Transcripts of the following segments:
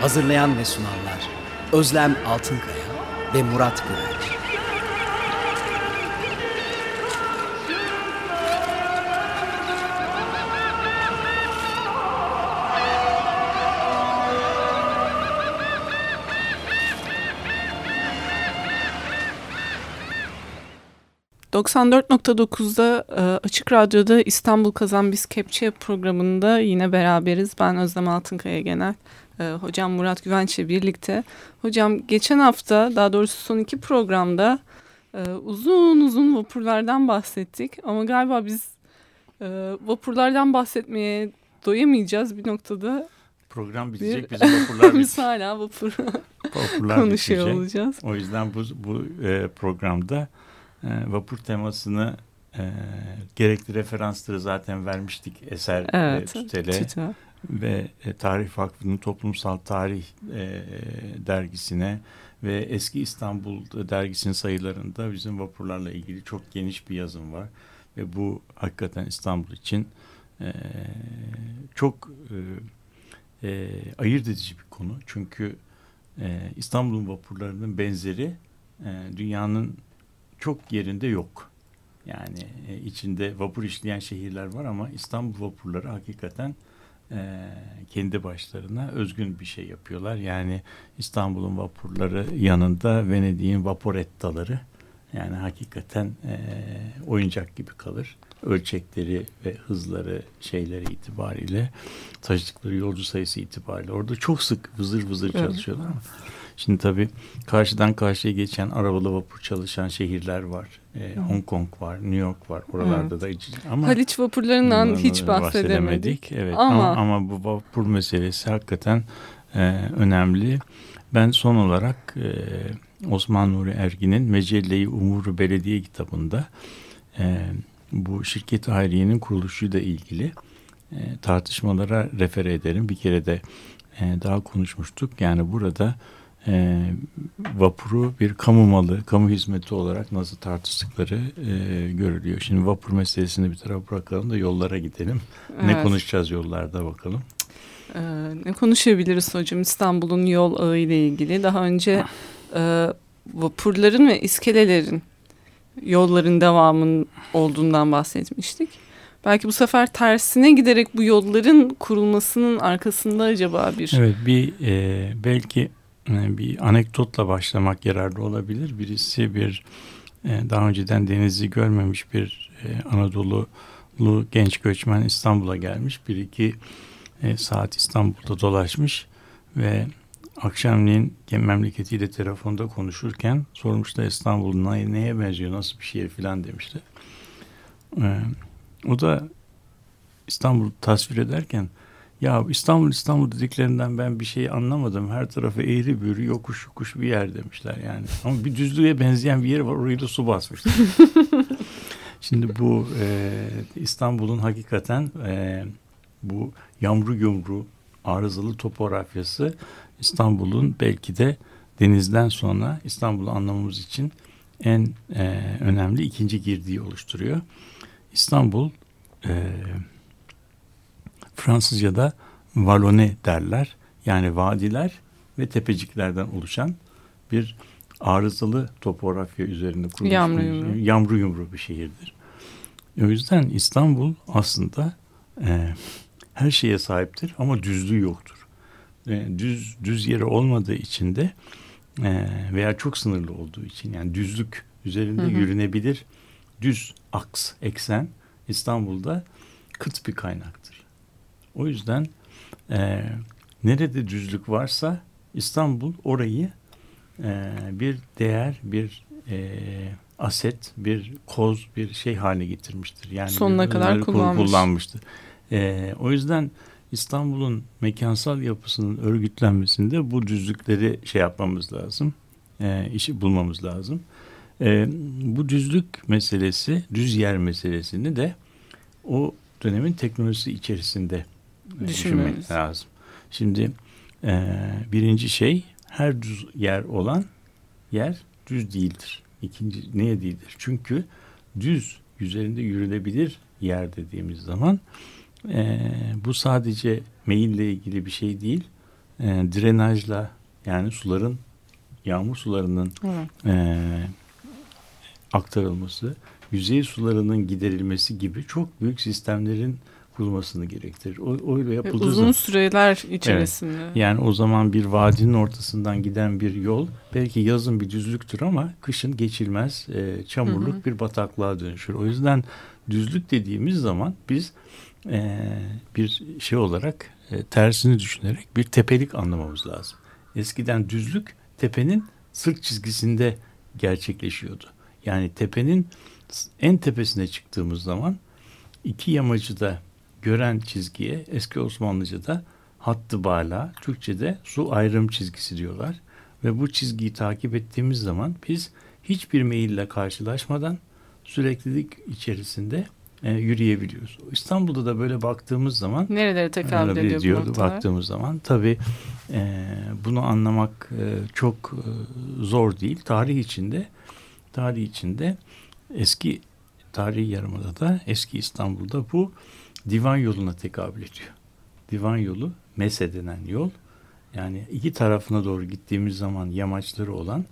Hazırlayan ve sunanlar Özlem Altınkaya ve Murat Güvenç. 94.9'da e, Açık Radyo'da İstanbul Kazan Biz Kepçe programında yine beraberiz. Ben Özlem Altınkaya Genel. E, Hocam Murat Güvenç'le birlikte. Hocam geçen hafta daha doğrusu son iki programda e, uzun uzun vapurlardan bahsettik. Ama galiba biz e, vapurlardan bahsetmeye doyamayacağız bir noktada. Program Bir, bitecek, bizim vapurlar biz hala vapur Vapurlar konuşuyor bitecek. olacağız. O yüzden bu, bu e, programda e, vapur temasını e, gerekli referansları zaten vermiştik Eser Evet. e, Tütel'e Tüte. ve e, Tarih Vakfı'nın Toplumsal Tarih e, dergisine ve Eski İstanbul dergisinin sayılarında bizim vapurlarla ilgili çok geniş bir yazım var. Ve bu hakikaten İstanbul için e, çok e, e, ayırt edici bir konu. Çünkü e, İstanbul'un vapurlarının benzeri e, dünyanın çok yerinde yok. Yani e, içinde vapur işleyen şehirler var ama İstanbul vapurları hakikaten e, kendi başlarına özgün bir şey yapıyorlar. Yani İstanbul'un vapurları yanında Venedik'in vaporettaları yani hakikaten e, oyuncak gibi kalır. Ölçekleri ve hızları şeyleri itibariyle taşıdıkları yolcu sayısı itibariyle orada çok sık vızır vızır çalışıyorlar ama şimdi tabii karşıdan karşıya geçen arabalı vapur çalışan şehirler var. E, Hong Kong var, New York var. Oralarda da ama Haliç vapurlarından hiç bahsedemedik. Evet Ama- ama, ama bu vapur meselesi hakikaten e, önemli. Ben son olarak e, Osman Nuri Ergin'in Mecelle-i Umuru Belediye kitabında e, bu şirket hayriyenin kuruluşuyla ilgili e, tartışmalara refere ederim. Bir kere de e, daha konuşmuştuk. Yani burada e, vapuru bir kamu malı, kamu hizmeti olarak nasıl tartıştıkları e, görülüyor. Şimdi vapur meselesini bir tarafa bırakalım da yollara gidelim. Ne Evet. konuşacağız yollarda bakalım. Ee, ne konuşabiliriz hocam İstanbul'un yol ağı ile ilgili? Daha önce e, vapurların ve iskelelerin yolların devamının olduğundan bahsetmiştik. Belki bu sefer tersine giderek bu yolların kurulmasının arkasında acaba bir... Evet bir e, belki bir anekdotla başlamak yararlı olabilir. Birisi bir e, daha önceden denizi görmemiş bir e, Anadolu'lu genç göçmen İstanbul'a gelmiş. Bir iki e, saat İstanbul'da dolaşmış ve akşamleyin memleketiyle telefonda konuşurken sormuşlar İstanbul ne- neye benziyor nasıl bir şehir filan demişler. E, o da İstanbul tasvir ederken ya İstanbul İstanbul dediklerinden ben bir şey anlamadım. Her tarafı eğri büğrü yokuş yokuş bir yer demişler yani. Ama bir düzlüğe benzeyen bir yer var orayı da su basmış. Şimdi bu e, İstanbul'un hakikaten e, bu yamru yumru arızalı topografyası İstanbul'un belki de denizden sonra İstanbul'u anlamamız için en e, önemli ikinci girdiği oluşturuyor. İstanbul e, Fransızca'da valone derler. Yani vadiler ve tepeciklerden oluşan bir arızalı topografya üzerinde kurulmuş Yamru bir- yumru. yamru yumru bir şehirdir. O yüzden İstanbul aslında e, her şeye sahiptir ama düzlüğü yoktur. E, düz düz yeri olmadığı için de e, veya çok sınırlı olduğu için yani düzlük üzerinde Hı hı. yürünebilir düz aks eksen İstanbul'da kıt bir kaynaktır. O yüzden e, nerede düzlük varsa İstanbul orayı e, bir değer, bir e, aset, bir koz, bir şey haline getirmiştir. Yani Sonuna kadar kullanmış. kullanmıştır. E, o yüzden İstanbul'un mekansal yapısının örgütlenmesinde bu düzlükleri şey yapmamız lazım. E, işi bulmamız lazım. E, bu düzlük meselesi, düz yer meselesini de o dönemin teknolojisi içerisinde Düşünmemiz. düşünmek lazım. Şimdi e, birinci şey her düz yer olan yer düz değildir. İkinci niye değildir? Çünkü düz üzerinde yürünebilir yer dediğimiz zaman e, bu sadece meyille ilgili bir şey değil. E, drenajla yani suların yağmur sularının Evet. e, aktarılması, yüzey sularının giderilmesi gibi çok büyük sistemlerin kurulmasını gerektirir. O, öyle yapıldığı uzun zaman, süreler içerisinde. yani o zaman bir vadinin ortasından giden bir yol belki yazın bir düzlüktür ama kışın geçilmez e, çamurluk Hı hı. bir bataklığa dönüşür. O yüzden düzlük dediğimiz zaman biz e, bir şey olarak e, tersini düşünerek bir tepelik anlamamız lazım. Eskiden düzlük tepenin sırt çizgisinde gerçekleşiyordu. Yani tepenin en tepesine çıktığımız zaman iki yamacı da gören çizgiye eski Osmanlıca'da hattı bala, Türkçe'de su ayrım çizgisi diyorlar. Ve bu çizgiyi takip ettiğimiz zaman biz hiçbir meyille karşılaşmadan süreklilik içerisinde e, yürüyebiliyoruz. İstanbul'da da böyle baktığımız zaman Nerelere tekabül ediyor bu diyordu noktalar? baktığımız zaman. Tabii e, bunu anlamak e, çok e, zor değil. Tarih içinde tarih içinde eski tarihi yarımadada eski İstanbul'da bu divan yoluna tekabül ediyor. Divan yolu Mese denen yol. Yani iki tarafına doğru gittiğimiz zaman yamaçları olan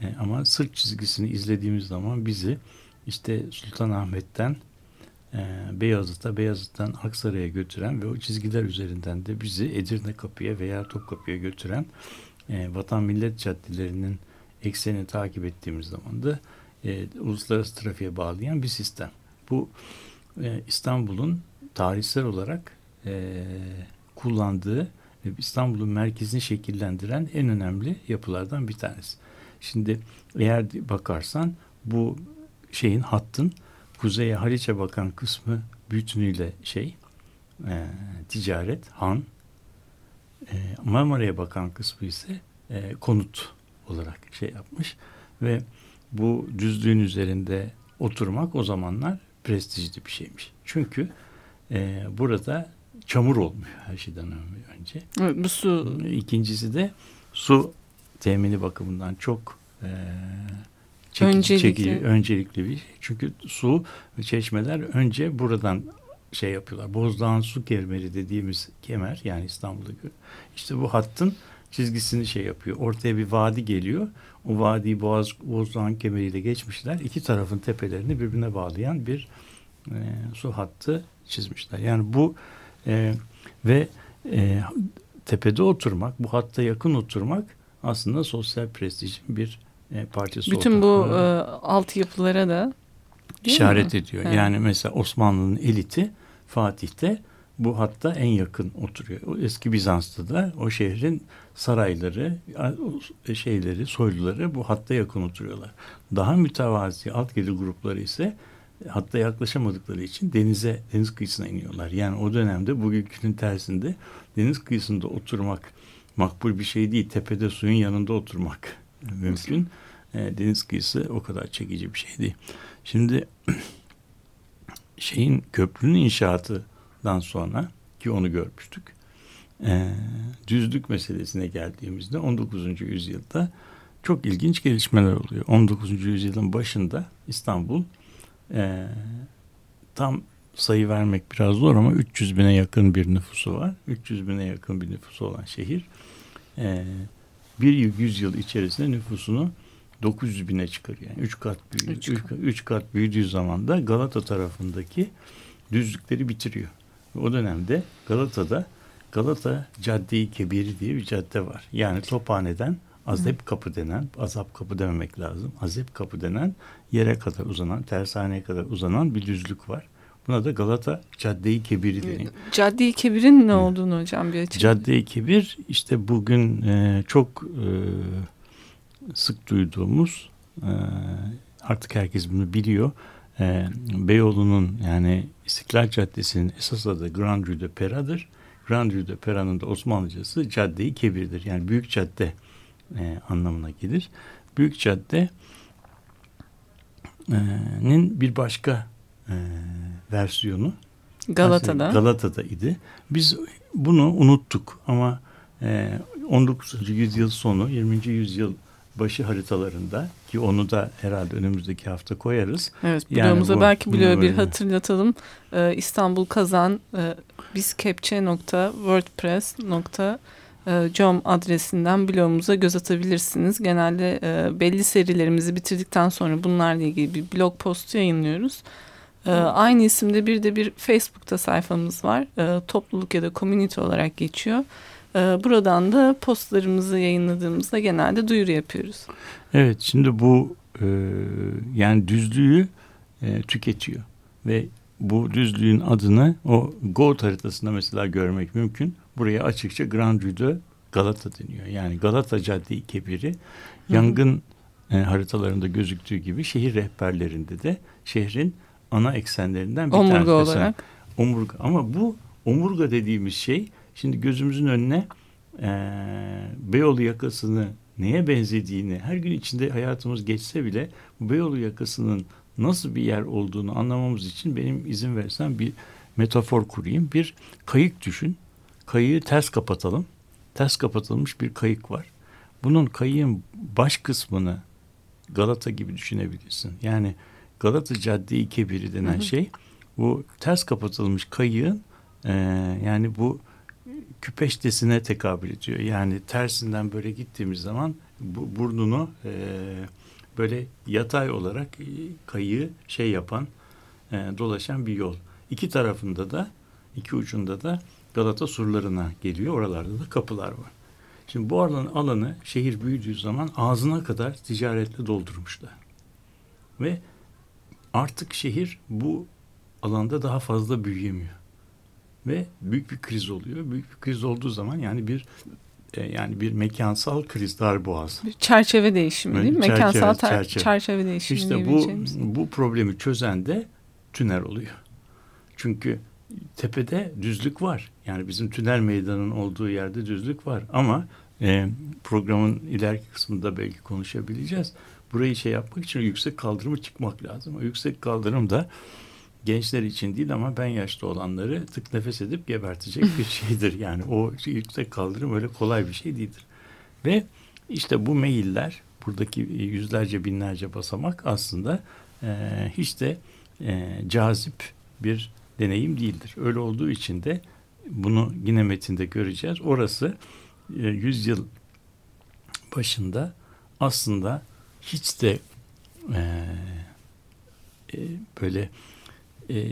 e, ama sırt çizgisini izlediğimiz zaman bizi işte Sultanahmet'ten e, Beyazıt'a, Beyazıt'tan Aksaray'a götüren ve o çizgiler üzerinden de bizi Edirne Kapı'ya veya Topkapı'ya götüren e, Vatan Millet Caddelerinin eksenini takip ettiğimiz zaman da e, uluslararası trafiğe bağlayan bir sistem. Bu İstanbul'un tarihsel olarak kullandığı ve İstanbul'un merkezini şekillendiren en önemli yapılardan bir tanesi. Şimdi eğer bakarsan bu şeyin hattın kuzeye Haliç'e bakan kısmı bütünüyle şey e, ticaret, han e, Marmara'ya bakan kısmı ise e, konut olarak şey yapmış ve bu düzlüğün üzerinde oturmak o zamanlar prestijli bir şeymiş. Çünkü e, burada çamur olmuyor her şeyden önce. Evet, bu su İkincisi de su temini bakımından çok e, çekici, Öncelikli. çekici, öncelikli bir şey. Çünkü su ve çeşmeler önce buradan şey yapıyorlar. Bozdağ'ın su kemeri dediğimiz kemer yani İstanbul'daki işte bu hattın çizgisini şey yapıyor. Ortaya bir vadi geliyor. O vadiyi Boğaz, Bozdağ'ın kemeriyle geçmişler. İki tarafın tepelerini birbirine bağlayan bir e, su hattı çizmişler. Yani bu e, ve e, tepede oturmak, bu hatta yakın oturmak aslında sosyal prestijin bir e, parçası bütün bu e, altyapılara da işaret mi? ediyor. Evet. Yani mesela Osmanlı'nın eliti Fatih'te bu hatta en yakın oturuyor. O eski Bizans'ta da o şehrin sarayları, o şeyleri, soyluları bu hatta yakın oturuyorlar. Daha mütevazi alt gelir grupları ise hatta yaklaşamadıkları için denize, deniz kıyısına iniyorlar. Yani o dönemde bugünkünün tersinde deniz kıyısında oturmak makbul bir şey değil. Tepede suyun yanında oturmak mümkün. E, deniz kıyısı o kadar çekici bir şey değil. Şimdi şeyin köprünün inşaatından sonra ki onu görmüştük. E, düzlük meselesine geldiğimizde 19. yüzyılda çok ilginç gelişmeler oluyor. 19. yüzyılın başında İstanbul e, tam sayı vermek biraz zor ama 300 bine yakın bir nüfusu var. 300 bine yakın bir nüfusu olan şehir e, bir yüzyıl içerisinde nüfusunu 900 bine çıkarıyor. Yani 3 kat büyüyor. Üç 3 kat. üç kat büyüdüğü zaman da Galata tarafındaki düzlükleri bitiriyor. O dönemde Galata'da Galata Cadde-i Kebiri diye bir cadde var. Yani Tophane'den Azep Kapı denen, Azap Kapı dememek lazım. Azep Kapı denen yere kadar uzanan, tersaneye kadar uzanan bir düzlük var. Buna da Galata Cadde-i Kebiri deniyor. Cadde-i Kebir'in ne olduğunu hocam bir açıklayın. Cadde-i Kebir işte bugün e, çok e, sık duyduğumuz e, artık herkes bunu biliyor. E, Beyoğlu'nun yani İstiklal Caddesi'nin esas adı Grand Rue de Pera'dır. Grand De Pera'nın da Osmanlıcası Cadde-i Kebir'dir. Yani büyük cadde e, anlamına gelir. Büyük cadde'nin bir başka e, versiyonu Galata'da. Galata'da idi. Biz bunu unuttuk ama e, 19. yüzyıl sonu 20. yüzyıl başı haritalarında ki onu da herhalde önümüzdeki hafta koyarız. Evet Yani bloğumuza bu- belki bloğu bir hatırlatalım. Ee, İstanbul Kazan e, bizkepçe.wordpress.com adresinden bloğumuza göz atabilirsiniz. Genelde e, belli serilerimizi bitirdikten sonra bunlarla ilgili bir blog postu yayınlıyoruz. E, aynı isimde bir de bir Facebook'ta sayfamız var. E, topluluk ya da community olarak geçiyor. E, buradan da postlarımızı yayınladığımızda genelde duyuru yapıyoruz. Evet şimdi bu e, yani düzlüğü e, tüketiyor ve bu düzlüğün adını o Goat haritasında mesela görmek mümkün. Buraya açıkça Grand Rue de Galata deniyor. Yani Galata Cadde-i Kebiri yangın e, haritalarında gözüktüğü gibi şehir rehberlerinde de şehrin ana eksenlerinden bir Omurga tanesi. olarak. Omurga ama bu omurga dediğimiz şey şimdi gözümüzün önüne e, Beyoğlu yakasını neye benzediğini her gün içinde hayatımız geçse bile bu Beyoğlu yakasının nasıl bir yer olduğunu anlamamız için benim izin versen bir metafor kurayım. Bir kayık düşün. Kayığı ters kapatalım. Ters kapatılmış bir kayık var. Bunun kayığın baş kısmını Galata gibi düşünebilirsin. Yani Galata Cadde-i Kebiri denen Hı hı. şey bu ters kapatılmış kayığın e, yani bu küpeştesine tekabül ediyor. Yani tersinden böyle gittiğimiz zaman bu, burnunu e, böyle yatay olarak e, kayığı şey yapan e, dolaşan bir yol. İki tarafında da iki ucunda da Galata surlarına geliyor. Oralarda da kapılar var. Şimdi bu alan, alanı şehir büyüdüğü zaman ağzına kadar ticaretle doldurmuşlar. Ve artık şehir bu alanda daha fazla büyüyemiyor. Ve büyük bir kriz oluyor. Büyük bir kriz olduğu zaman yani bir e, yani bir mekansal kriz darboğaz. Bir çerçeve değişimi değil mi? Çerçeve, Mekansal çerçeve. çerçeve değişimi İşte bu bu problemi çözen de tünel oluyor. Çünkü tepede düzlük var. Yani bizim tünel meydanının olduğu yerde düzlük var. Ama e, programın ileriki kısmında belki konuşabileceğiz. Burayı şey yapmak için yüksek kaldırımı çıkmak lazım. O yüksek kaldırım da gençler için değil ama ben yaşlı olanları tık nefes edip gebertecek bir şeydir. Yani o yüksek kaldırım öyle kolay bir şey değildir. Ve işte bu mailler buradaki yüzlerce binlerce basamak aslında e, hiç de e, cazip bir deneyim değildir. Öyle olduğu için de bunu yine metinde göreceğiz. Orası e, yüzyıl başında aslında hiç de e, e, böyle e,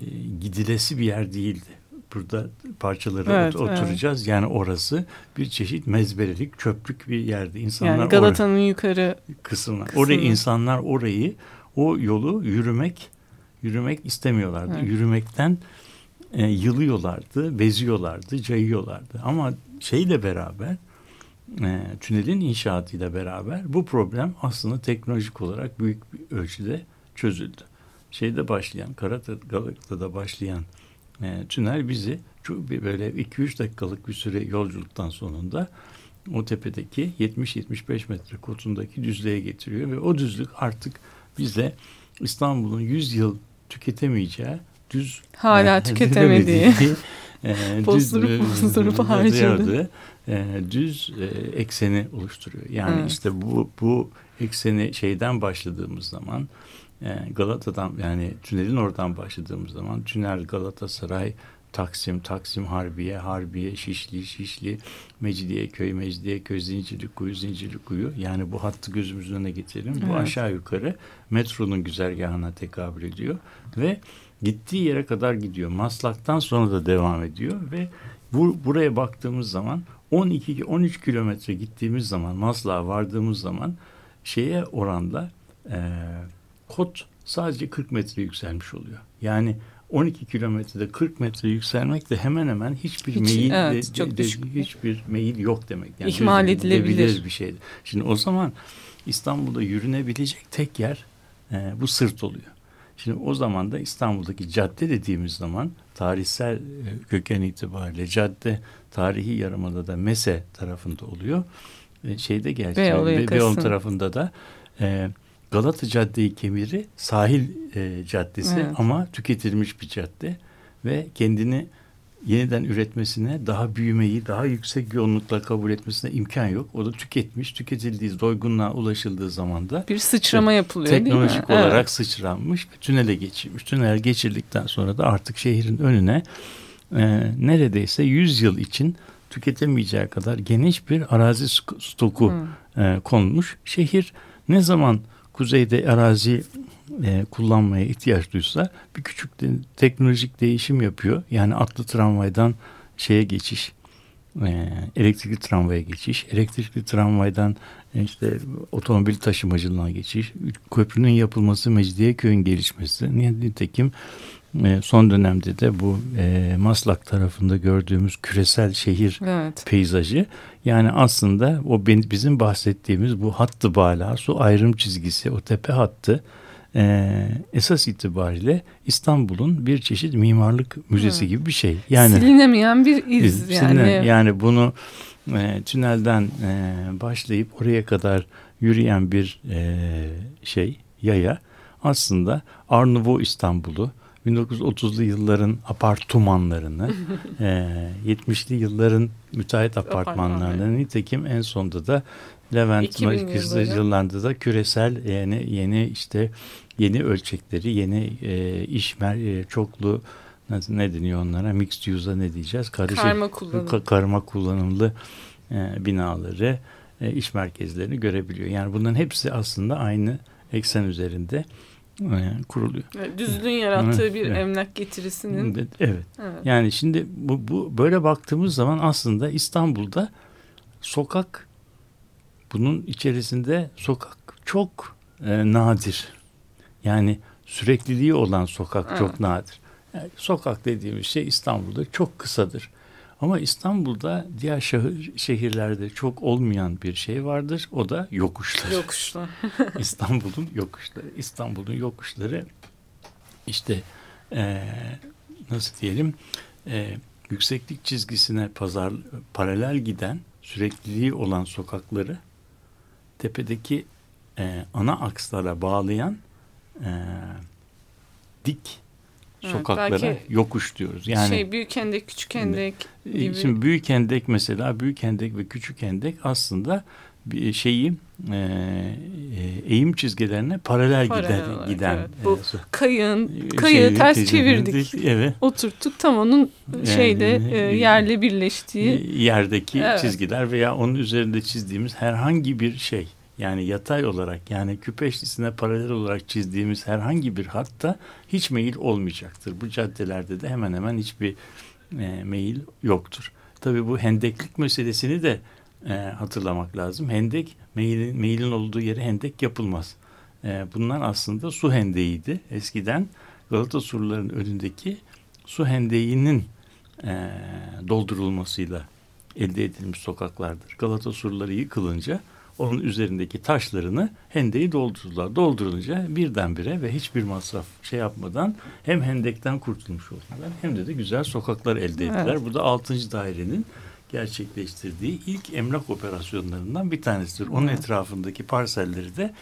gidilesi bir yer değildi. Burada parçaları Evet, ot- oturacağız. Yani orası bir çeşit mezbelelik, çöplük bir yerde. İnsanlar Yani Galata'nın yukarı kısmına. kısmı. Oraya insanlar orayı o yolu yürümek yürümek istemiyorlardı. Evet. Yürümekten e, yılıyorlardı, beziyorlardı, cayıyorlardı. Ama şeyle beraber e, tünelin inşaatıyla beraber bu problem aslında teknolojik olarak büyük bir ölçüde çözüldü. Şeyde başlayan, Karata'da başlayan e, tünel bizi çok bir böyle 2-3 dakikalık bir süre yolculuktan sonunda o tepedeki 70-75 metre kotundaki düzlüğe getiriyor ve o düzlük artık bize İstanbul'un 100 yıl tüketemeyeceği düz Hala e, tüketemediği. e, Bozdurup bozdurup harcadı. e, düz e, ekseni oluşturuyor. Yani Evet. işte bu bu ekseni şeyden başladığımız zaman e, Galata'dan yani tünelin oradan başladığımız zaman tünel Galatasaray Taksim, Taksim Harbiye, Harbiye, Şişli, Şişli, Mecidiyeköy, Mecidiyeköy, Zincirlikuyu, Zincirlikuyu. Yani bu hattı gözümüzün önüne getirelim. Bu Evet. aşağı yukarı metronun güzergahına tekabül ediyor ve gittiği yere kadar gidiyor. Maslak'tan sonra da devam ediyor ve bu, buraya baktığımız zaman 12-13 kilometre gittiğimiz zaman Maslak'a vardığımız zaman şeye oranda e, kot sadece 40 metre yükselmiş oluyor. Yani 12 kilometrede 40 metre yükselmek de hemen hemen hiçbir Hiç, meyil evet, de- çok de- düşük. hiçbir meyil yok demek. Yani İhmal edilebilir. bir şeydi. Şimdi o zaman İstanbul'da yürünebilecek tek yer e, bu sırt oluyor. Şimdi o zaman da İstanbul'daki cadde dediğimiz zaman tarihsel e, köken itibariyle cadde tarihi yarımada da Mese tarafında oluyor. E, şeyde gerçi Beyoğlu. Beyoğlu tarafında da e, Galata Caddeyi kemiri sahil e, caddesi Evet. ama tüketilmiş bir cadde ve kendini yeniden üretmesine, daha büyümeyi, daha yüksek yoğunlukla kabul etmesine imkan yok. O da tüketmiş, tüketildiği doygunluğa ulaşıldığı zaman da Bir sıçrama yapılıyor değil mi? teknolojik Evet. olarak sıçranmış tünele geçirmiş. Tünel geçirdikten sonra da artık şehrin önüne e, neredeyse 100 yıl için tüketemeyeceği kadar geniş bir arazi stoku Hı. e, konmuş. Şehir ne zaman kuzeyde arazi e, kullanmaya ihtiyaç duysa bir küçük de, teknolojik değişim yapıyor. Yani atlı tramvaydan şeye geçiş, e, elektrikli tramvaya geçiş, elektrikli tramvaydan e, işte otomobil taşımacılığına geçiş, köprünün yapılması, Mecidiyeköy'ün gelişmesi. Nitekim son dönemde de bu e, Maslak tarafında gördüğümüz küresel şehir Evet. peyzajı yani aslında o bizim bahsettiğimiz bu hattı bala su ayrım çizgisi o tepe hattı e, esas itibariyle İstanbul'un bir çeşit mimarlık müzesi Hı. gibi bir şey. Yani Silinemeyen bir iz biz- yani. yani bunu e, tünelden e, başlayıp oraya kadar yürüyen bir e, şey yaya aslında Arnavut İstanbul'u 1930'lu yılların apartmanlarını, e, 70'li yılların müteahhit apartmanlarını, Apartmanları. nitekim en sonunda da Levent 2000 Kızıl yılları. yıllarında da küresel yeni yeni işte yeni ölçekleri, yeni e, iş mer- e, çoklu nasıl ne deniyor onlara? Mixed use'a ne diyeceğiz? Karışık Karma kullanım. ka- karma kullanımlı e, binaları, e, iş merkezlerini görebiliyor. Yani bunların hepsi aslında aynı eksen üzerinde e, kuruluyor. Evet, Düzlüğün yarattığı Evet, bir evet. emlak getirisinin Evet. evet. evet. Yani şimdi bu, bu böyle baktığımız zaman aslında İstanbul'da sokak bunun içerisinde sokak çok e, nadir. Yani sürekliliği olan sokak Evet. çok nadir. Yani sokak dediğimiz şey İstanbul'da çok kısadır. Ama İstanbul'da diğer şehir, şehirlerde çok olmayan bir şey vardır. O da yokuşlar. yokuşlu. İstanbul'un yokuşları. İstanbul'un yokuşları işte eee, nasıl diyelim eee, yükseklik çizgisine pazar paralel giden sürekliliği olan sokakları tepedeki eee, ana akslara bağlayan eee, dik Evet, sokaklara yokuş diyoruz. Yani şey büyük hendek küçük hendek gibi. Şimdi Büyük Hendek mesela Büyük Hendek ve Küçük Hendek aslında bir şeyi e, e, eğim çizgilerine paralel, Paralel giden olarak, giden evet. Bu e, kayığın e, kayığı şeyi- ters çevirdik. Evet. Oturttuk tam onun şeyde Yani, e, e, yerle birleştiği Yerdeki Evet. çizgiler veya onun üzerinde çizdiğimiz herhangi bir şey yani yatay olarak yani küpe eşlisine paralel olarak çizdiğimiz herhangi bir hatta hiç meyil olmayacaktır. Bu caddelerde de hemen hemen hiçbir e, meyil yoktur. Tabii bu hendeklik meselesini de e, hatırlamak lazım. Hendek meyilin, meyilin olduğu yere hendek yapılmaz. E, bunlar aslında su hendeğiydi. Eskiden Galata surlarının önündeki su hendeğinin e, doldurulmasıyla elde edilmiş sokaklardır. Galata surları yıkılınca onun üzerindeki taşlarını hendeyi doldurdular. Doldurunca birdenbire ve hiçbir masraf şey yapmadan hem hendekten kurtulmuş oldular hem de de güzel sokaklar elde ettiler. Evet. Bu da 6. dairenin gerçekleştirdiği ilk emlak operasyonlarından bir tanesidir. Onun Evet. etrafındaki parselleri de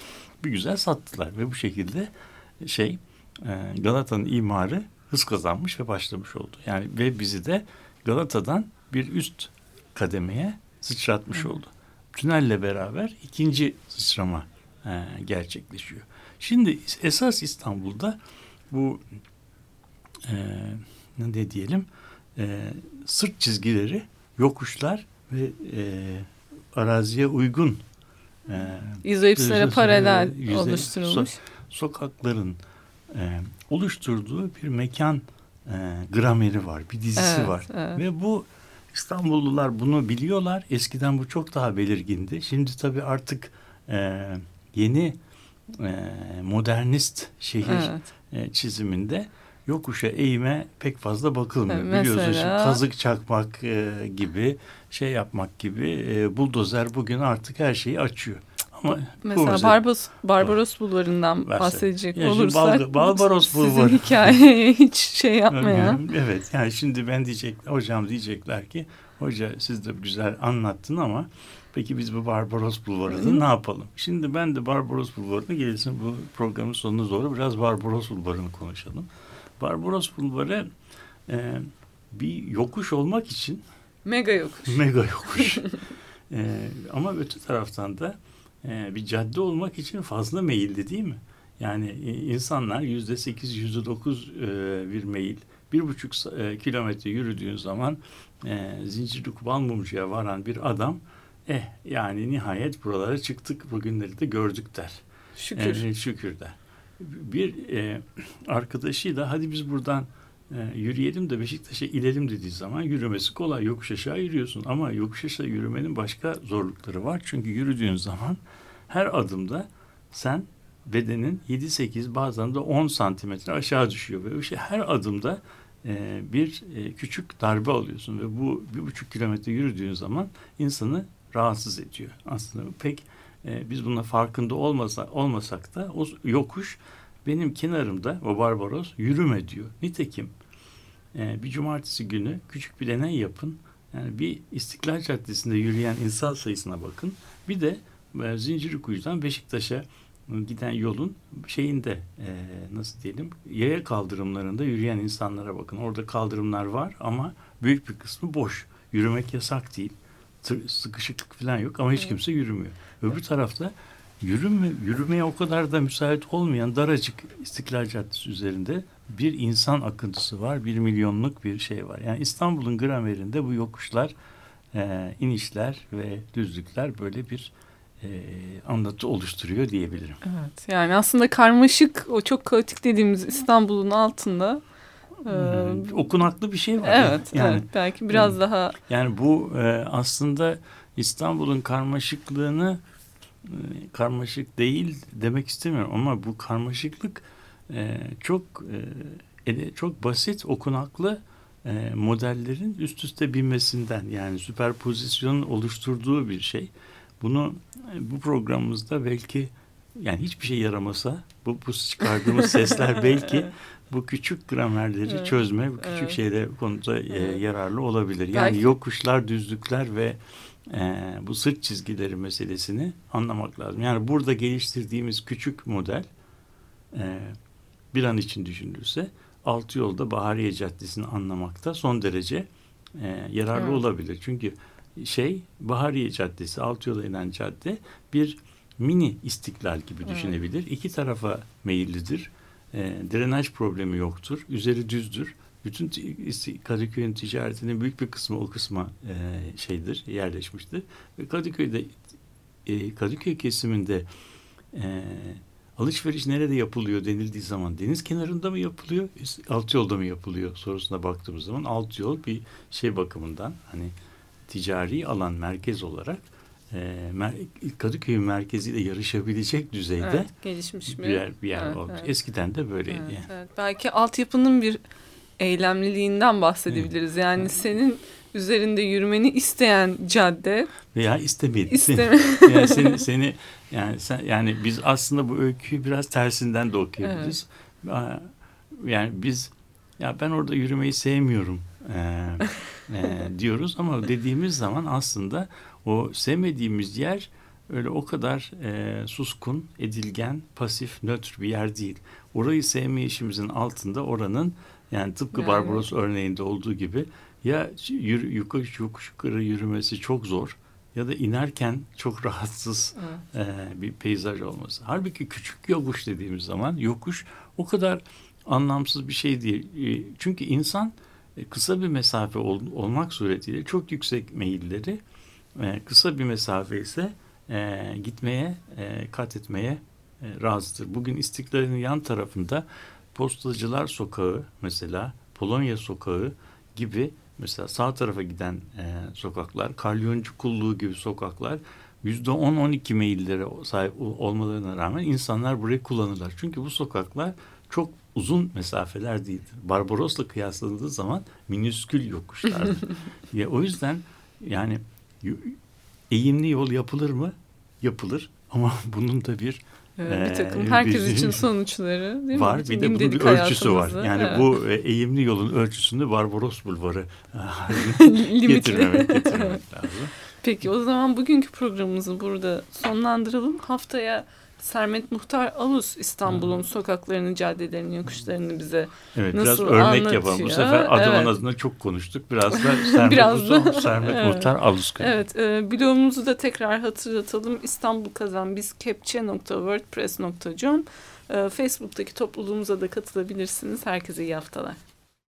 bir güzel sattılar ve bu şekilde şey e, Galata'nın imarı hız kazanmış ve başlamış oldu. Yani ve bizi de Galata'dan bir üst kademeye sıçratmış oldu. Tünelle beraber ikinci sıçrama e, gerçekleşiyor. Şimdi esas İstanbul'da bu e, ne diyelim e, sırt çizgileri, yokuşlar ve e, araziye uygun e, Yüzde- paralel yüzde- oluşturulmuş. sokakların e, oluşturduğu bir mekan e, grameri var, bir dizisi Evet, var. evet. Ve bu İstanbullular bunu biliyorlar. Eskiden bu çok daha belirgindi. Şimdi tabii artık e, yeni e, modernist şehir Evet. e, çiziminde yokuşa eğime pek fazla bakılmıyor. Şimdi mesela- kazık çakmak e, gibi şey yapmak gibi e, buldozer bugün artık her şeyi açıyor. Ama Mesela Barbaros, Barbaros Bulvarı'ndan Verse. bahsedecek Ya şimdi olursak Bal- Barbaros sizin Bulvarı. hikayeye hiç şey yapmayan. Evet yani şimdi ben diyecek hocam diyecekler ki hoca siz de güzel anlattın ama peki biz bu Barbaros Bulvarı'nda ne yapalım? Şimdi ben de Barbaros Bulvarı'na gelsin bu programın sonuna doğru biraz Barbaros Bulvarı'nı konuşalım. Barbaros Bulvarı e, bir yokuş olmak için Mega yokuş. mega yokuş. E, ama öte taraftan da e, bir cadde olmak için fazla meyilli değil mi? Yani e, insanlar yüzde sekiz, yüzde dokuz e, bir meyil. Bir buçuk e, kilometre yürüdüğün zaman e, Zincirlik Balmumcu'ya varan bir adam eh yani nihayet buralara çıktık bugünleri de gördük der. Şükür. E, şükür der. Bir e, arkadaşıyla hadi biz buradan e, yürüyelim de Beşiktaş'a inelim dediği zaman yürümesi kolay. Yokuş aşağı yürüyorsun ama yokuş aşağı yürümenin başka zorlukları var. Çünkü yürüdüğün zaman her adımda sen bedenin 7-8 bazen de 10 santimetre aşağı düşüyor. Ve şey her adımda e, bir e, küçük darbe alıyorsun. Ve bu bir buçuk kilometre yürüdüğün zaman insanı rahatsız ediyor. Aslında pek biz buna farkında olmasa, olmasak da o yokuş benim kenarımda o Barbaros yürüme diyor. Nitekim e, bir cumartesi günü küçük bir deney yapın. Yani bir İstiklal Caddesi'nde yürüyen insan sayısına bakın. Bir de e, Zincirlikuyu'dan Beşiktaş'a giden yolun şeyinde e, nasıl diyelim yaya kaldırımlarında yürüyen insanlara bakın. Orada kaldırımlar var ama büyük bir kısmı boş. Yürümek yasak değil. Tır- Sıkışıklık falan yok ama hiç kimse yürümüyor. Öbür tarafta yürüme, yürümeye o kadar da müsait olmayan daracık İstiklal Caddesi üzerinde bir insan akıntısı var. Bir milyonluk bir şey var. Yani İstanbul'un gramerinde bu yokuşlar, e, inişler ve düzlükler böyle bir e, anlatı oluşturuyor diyebilirim. Evet. Yani aslında karmaşık o çok kaotik dediğimiz İstanbul'un altında e, Hmm, okunaklı bir şey var. evet, yani, evet belki biraz Hmm. daha Yani bu e, aslında İstanbul'un karmaşıklığını karmaşık değil demek istemiyorum ama bu karmaşıklık e, çok e, çok basit okunaklı e, modellerin üst üste binmesinden yani süperpozisyonun oluşturduğu bir şey. Bunu e, bu programımızda belki yani hiçbir şey yaramasa bu, bu çıkardığımız sesler belki bu küçük gramerleri Evet. çözme, bu küçük Evet. şeyler konuda e, yararlı olabilir. Yani Belki- yokuşlar, düzlükler ve e, bu sırt çizgileri meselesini anlamak lazım. Yani burada geliştirdiğimiz küçük model e, bir an için düşünülürse altı yolda Bahariye Caddesi'ni anlamakta son derece e, yararlı Evet. olabilir. Çünkü şey Bahariye Caddesi, altı yola inen cadde bir mini istiklal gibi Evet. düşünebilir. İki tarafa meyillidir. E, drenaj problemi yoktur. Üzeri düzdür. Bütün Kadıköy'ün ticaretinin büyük bir kısmı o kısma e, şeydir, yerleşmiştir. Ve Kadıköy'de e, Kadıköy kesiminde e, alışveriş nerede yapılıyor denildiği zaman deniz kenarında mı yapılıyor, alt yolda mı yapılıyor sorusuna baktığımız zaman alt yol bir şey bakımından hani ticari alan merkez olarak e, mer- Kadıköy'ün merkeziyle yarışabilecek düzeyde evet, gelişmiş bir yer, bir yer Evet, olmuş. evet. Eskiden de böyleydi. Evet, yani. evet. Belki altyapının bir eylemliliğinden bahsedebiliriz. Yani senin üzerinde yürümeni isteyen cadde Veya istemedi. isteme. yani seni, seni yani sen yani biz aslında bu öyküyü biraz tersinden de okuyabiliriz. Aa, Yani biz ya ben orada yürümeyi sevmiyorum ee, e, diyoruz ama dediğimiz zaman aslında o sevmediğimiz yer öyle o kadar e, suskun, edilgen, pasif, nötr bir yer değil. Orayı sevmeyişimizin altında oranın yani tıpkı Yani- Barbaros örneğinde olduğu gibi ya yürü, yokuş, yokuş yukarı yürümesi çok zor ya da inerken çok rahatsız Evet. e, bir peyzaj olması. Halbuki küçük yokuş dediğimiz zaman yokuş o kadar anlamsız bir şey değil. E, çünkü insan e, kısa bir mesafe ol, olmak suretiyle çok yüksek meyilleri e, kısa bir mesafe ise e, gitmeye, e, kat etmeye e, razıdır. Bugün İstiklal'in yan tarafında Postacılar Sokağı mesela, Polonya Sokağı gibi mesela sağ tarafa giden e, sokaklar, Kalyoncu Kulluğu gibi sokaklar yüzde 10-12 meyillere sahip ol- olmalarına rağmen insanlar burayı kullanırlar. Çünkü bu sokaklar çok uzun mesafeler değildir. Barbaros'la kıyaslandığı zaman minüskül yokuşlardır. ya, o yüzden yani eğimli yol yapılır mı? Yapılır ama bunun da bir bir takım herkes bir, için sonuçları değil var. mi? Bir de bunun bir ölçüsü var. Yani evet. bu eğimli yolun ölçüsünü Barbaros Bulvarı getirmemek, getirmemek lazım. Peki o zaman bugünkü programımızı burada sonlandıralım. Haftaya Sermet Muhtar Alus İstanbul'un sokaklarını, caddelerini, yokuşlarını bize evet, nasıl biraz örnek anlatıyor. yapalım. Bu sefer adamın evet. adına çok konuştuk. Biraz da Sermet, biraz da, Sermet evet. Muhtar Alus. Evet, e, blogumuzu da tekrar hatırlatalım. İstanbul Kazan biz kepçe.wordpress.com e, Facebook'taki topluluğumuza da katılabilirsiniz. Herkese iyi haftalar.